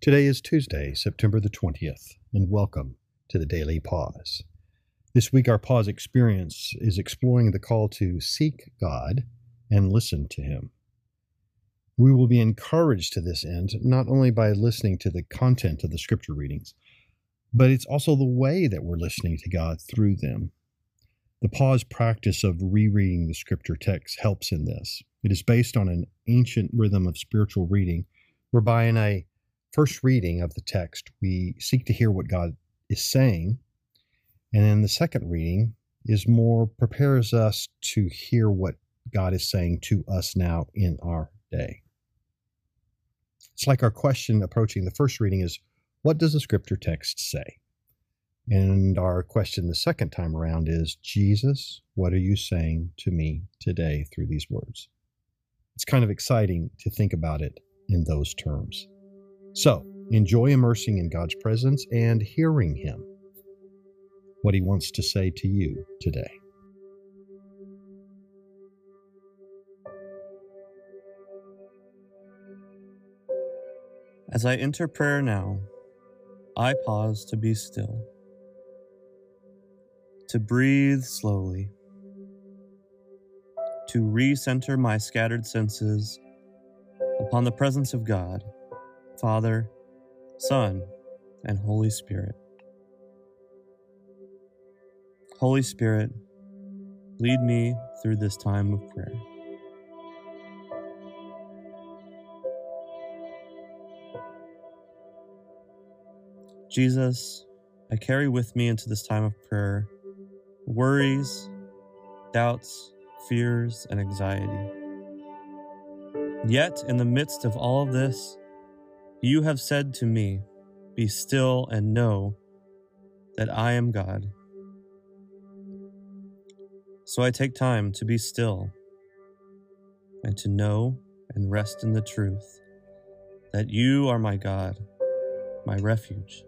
Today is Tuesday, September the 20th, and welcome to the Daily Pause. This week, our pause experience is exploring the call to seek God and listen to Him. We will be encouraged to this end not only by listening to the content of the scripture readings, but it's also the way that we're listening to God through them. The pause practice of rereading the scripture text helps in this. It is based on an ancient rhythm of spiritual reading, whereby in a first reading of the text, we seek to hear what God is saying. And then the second reading is more prepares us to hear what God is saying to us now in our day. It's like our question approaching the first reading is, what does the scripture text say? And our question the second time around is, Jesus, what are you saying to me today through these words? It's kind of exciting to think about it in those terms. So, enjoy immersing in God's presence and hearing Him, what He wants to say to you today. As I enter prayer now, I pause to be still, to breathe slowly, to recenter my scattered senses upon the presence of God Father, Son, and Holy Spirit. Holy Spirit, lead me through this time of prayer. Jesus, I carry with me into this time of prayer worries, doubts, fears, and anxiety. Yet, in the midst of all of this, you have said to me, Be still and know that I am God. So I take time to be still and to know and rest in the truth that you are my God, my refuge.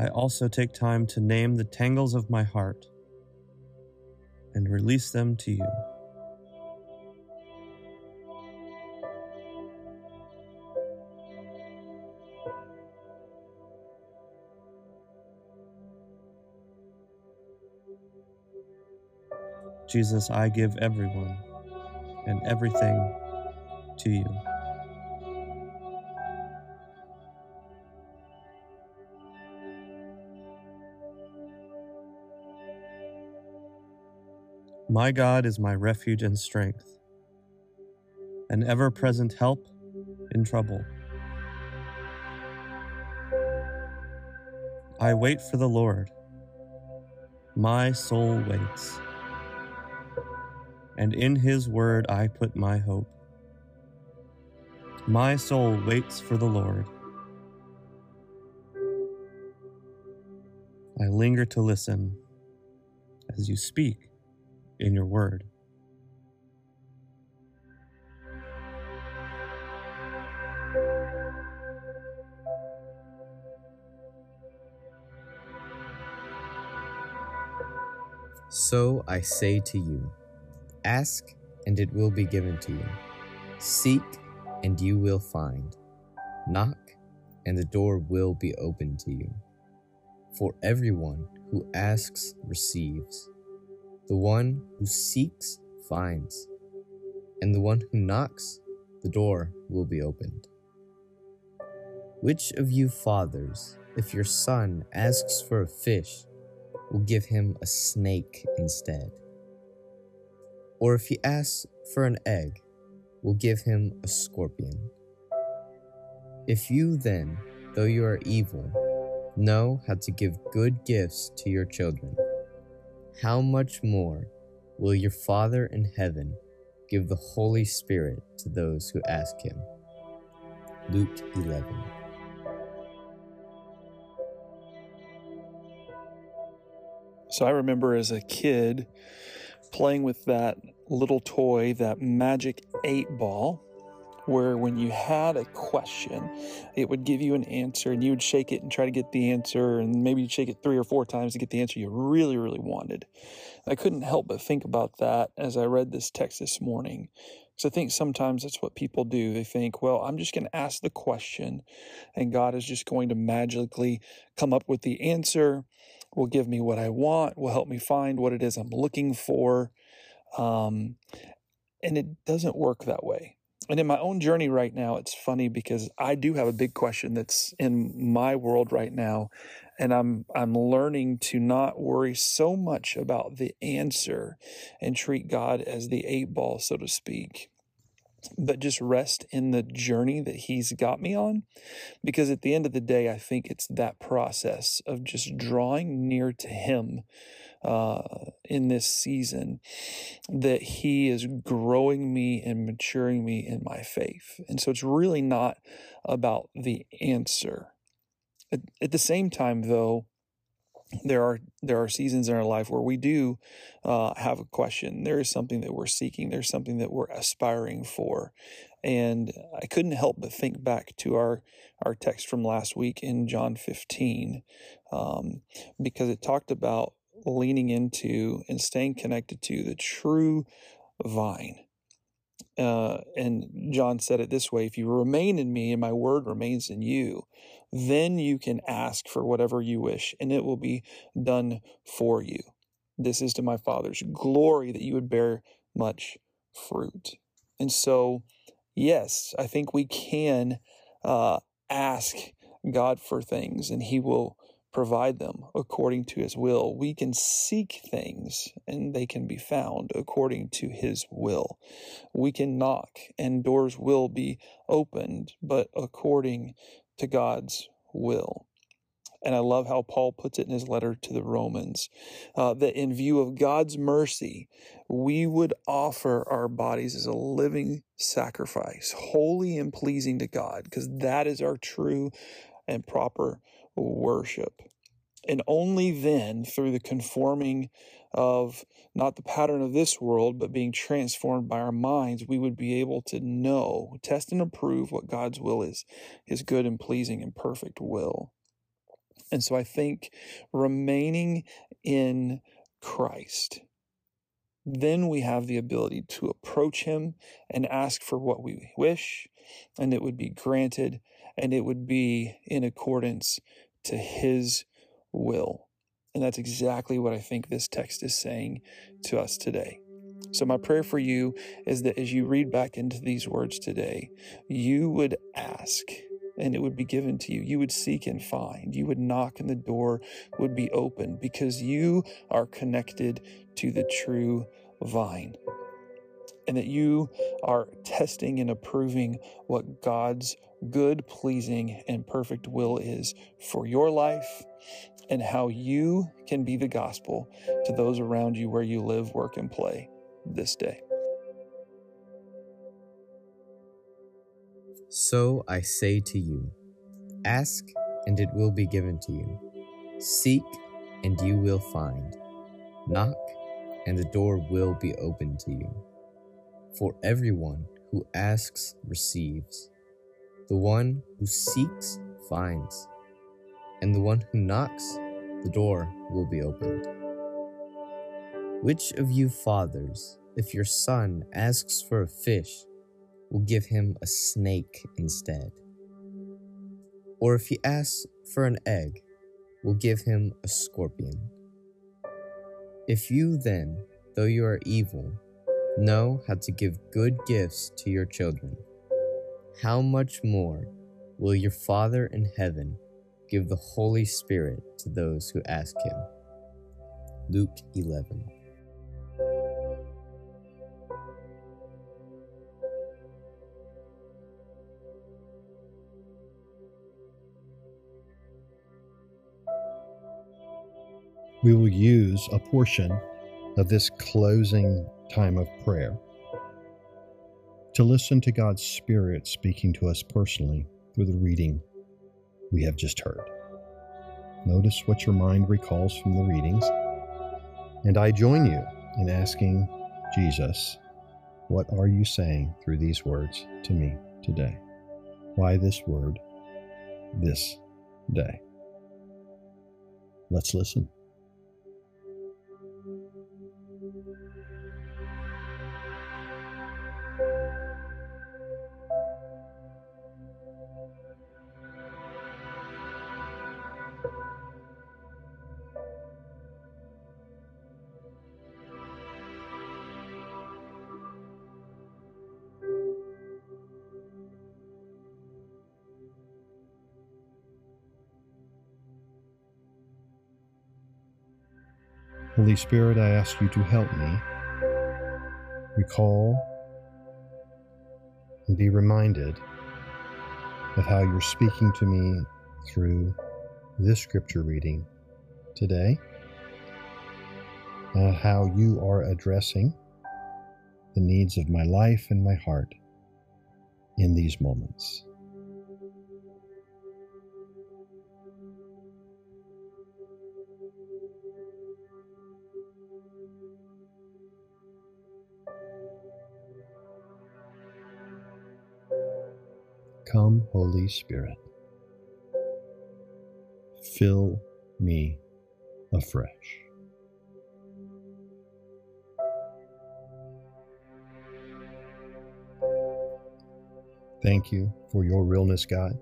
I also take time to name the tangles of my heart and release them to you. Jesus, I give everyone and everything to you. My God is my refuge and strength, an ever present help in trouble. I wait for the Lord. My soul waits. And in his word I put my hope. My soul waits for the Lord. I linger to listen as you speak in your word. So I say to you Ask, and it will be given to you. Seek, and you will find. Knock, and the door will be opened to you. For everyone who asks receives the one who seeks finds, and the one who knocks, the door will be opened. Which of you fathers, if your son asks for a fish, will give him a snake instead? Or if he asks for an egg, will give him a scorpion? If you then, though you are evil, know how to give good gifts to your children, how much more will your Father in heaven give the Holy Spirit to those who ask him? Luke 11. So I remember as a kid playing with that little toy, that magic eight ball, where when you had a question, it would give you an answer and you would shake it and try to get the answer, and maybe you'd shake it three or four times to get the answer you really, really wanted. I couldn't help but think about that as I read this text this morning. Because I think sometimes that's what people do. They think, well, I'm just going to ask the question, and God is just going to magically come up with the answer, will give me what I want, will help me find what it is I'm looking for. Um, and it doesn't work that way. And in my own journey right now, it's funny because I do have a big question that's in my world right now. And I'm I'm learning to not worry so much about the answer and treat God as the eight ball, so to speak but just rest in the journey that he's got me on because at the end of the day i think it's that process of just drawing near to him uh, in this season that He is growing me and maturing me in my faith. And so it's really not about the answer. At, at the same time, though, there are there are seasons in our life where we do uh, have a question. There is something that we're seeking. There's something that we're aspiring for, and I couldn't help but think back to our our text from last week in John 15, um, because it talked about leaning into and staying connected to the true vine. Uh, and John said it this way if you remain in me and my word remains in you, then you can ask for whatever you wish and it will be done for you. This is to my Father's glory that you would bear much fruit. And so, yes, I think we can uh, ask God for things and He will provide them according to his will. We can seek things and they can be found according to his will. We can knock and doors will be opened, but according to God's will. And I love how Paul puts it in his letter to the Romans uh, that in view of God's mercy, we would offer our bodies as a living sacrifice, holy and pleasing to God, because that is our true and proper worship. And only then, through the conforming of not the pattern of this world, but being transformed by our minds, we would be able to know, test, and approve what God's will is, his good and pleasing and perfect will. And so I think remaining in Christ, then we have the ability to approach him and ask for what we wish, and it would be granted, and it would be in accordance to his will. And that's exactly what I think this text is saying to us today. So, my prayer for you is that as you read back into these words today, you would ask and it would be given to you. You would seek and find. You would knock and the door would be open because you are connected to the true vine. And that you are testing and approving what God's good, pleasing, and perfect will is for your life and how you can be the gospel to those around you where you live, work, and play this day. So I say to you ask, and it will be given to you. Seek, and you will find. Knock, and the door will be opened to you. For everyone who asks receives, the one who seeks finds and the one who knocks, the door will be opened. Which of you fathers, if your son asks for a fish, will give him a snake instead? Or if he asks for an egg, will give him a scorpion? If you then, though you are evil, know how to give good gifts to your children, how much more will your Father in heaven give the Holy Spirit to those who ask him. Luke 11. We will use a portion of this closing time of prayer to listen to God's Spirit speaking to us personally through the reading we have just heard. Notice what your mind recalls from the readings, and I join you in asking Jesus, What are you saying through these words to me today. Why this word, this day? Let's listen. Holy Spirit, I ask you to help me recall and be reminded of how you're speaking to me through this scripture reading today, and how you are addressing the needs of my life and my heart in these moments. Come, Holy Spirit, fill me afresh. Thank you for your realness, God.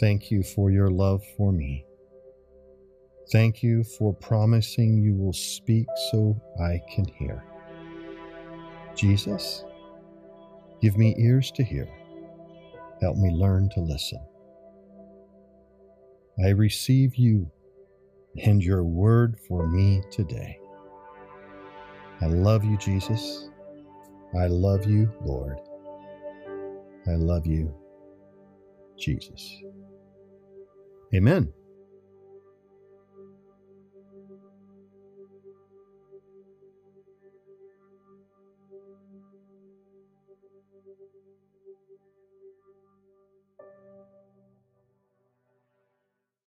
Thank you for your love for me. Thank you for promising you will speak so I can hear. Jesus, give me ears to hear. Help me learn to listen. I receive you and your word for me today. I love you, Jesus. I love you, Lord. I love you, Jesus. Amen.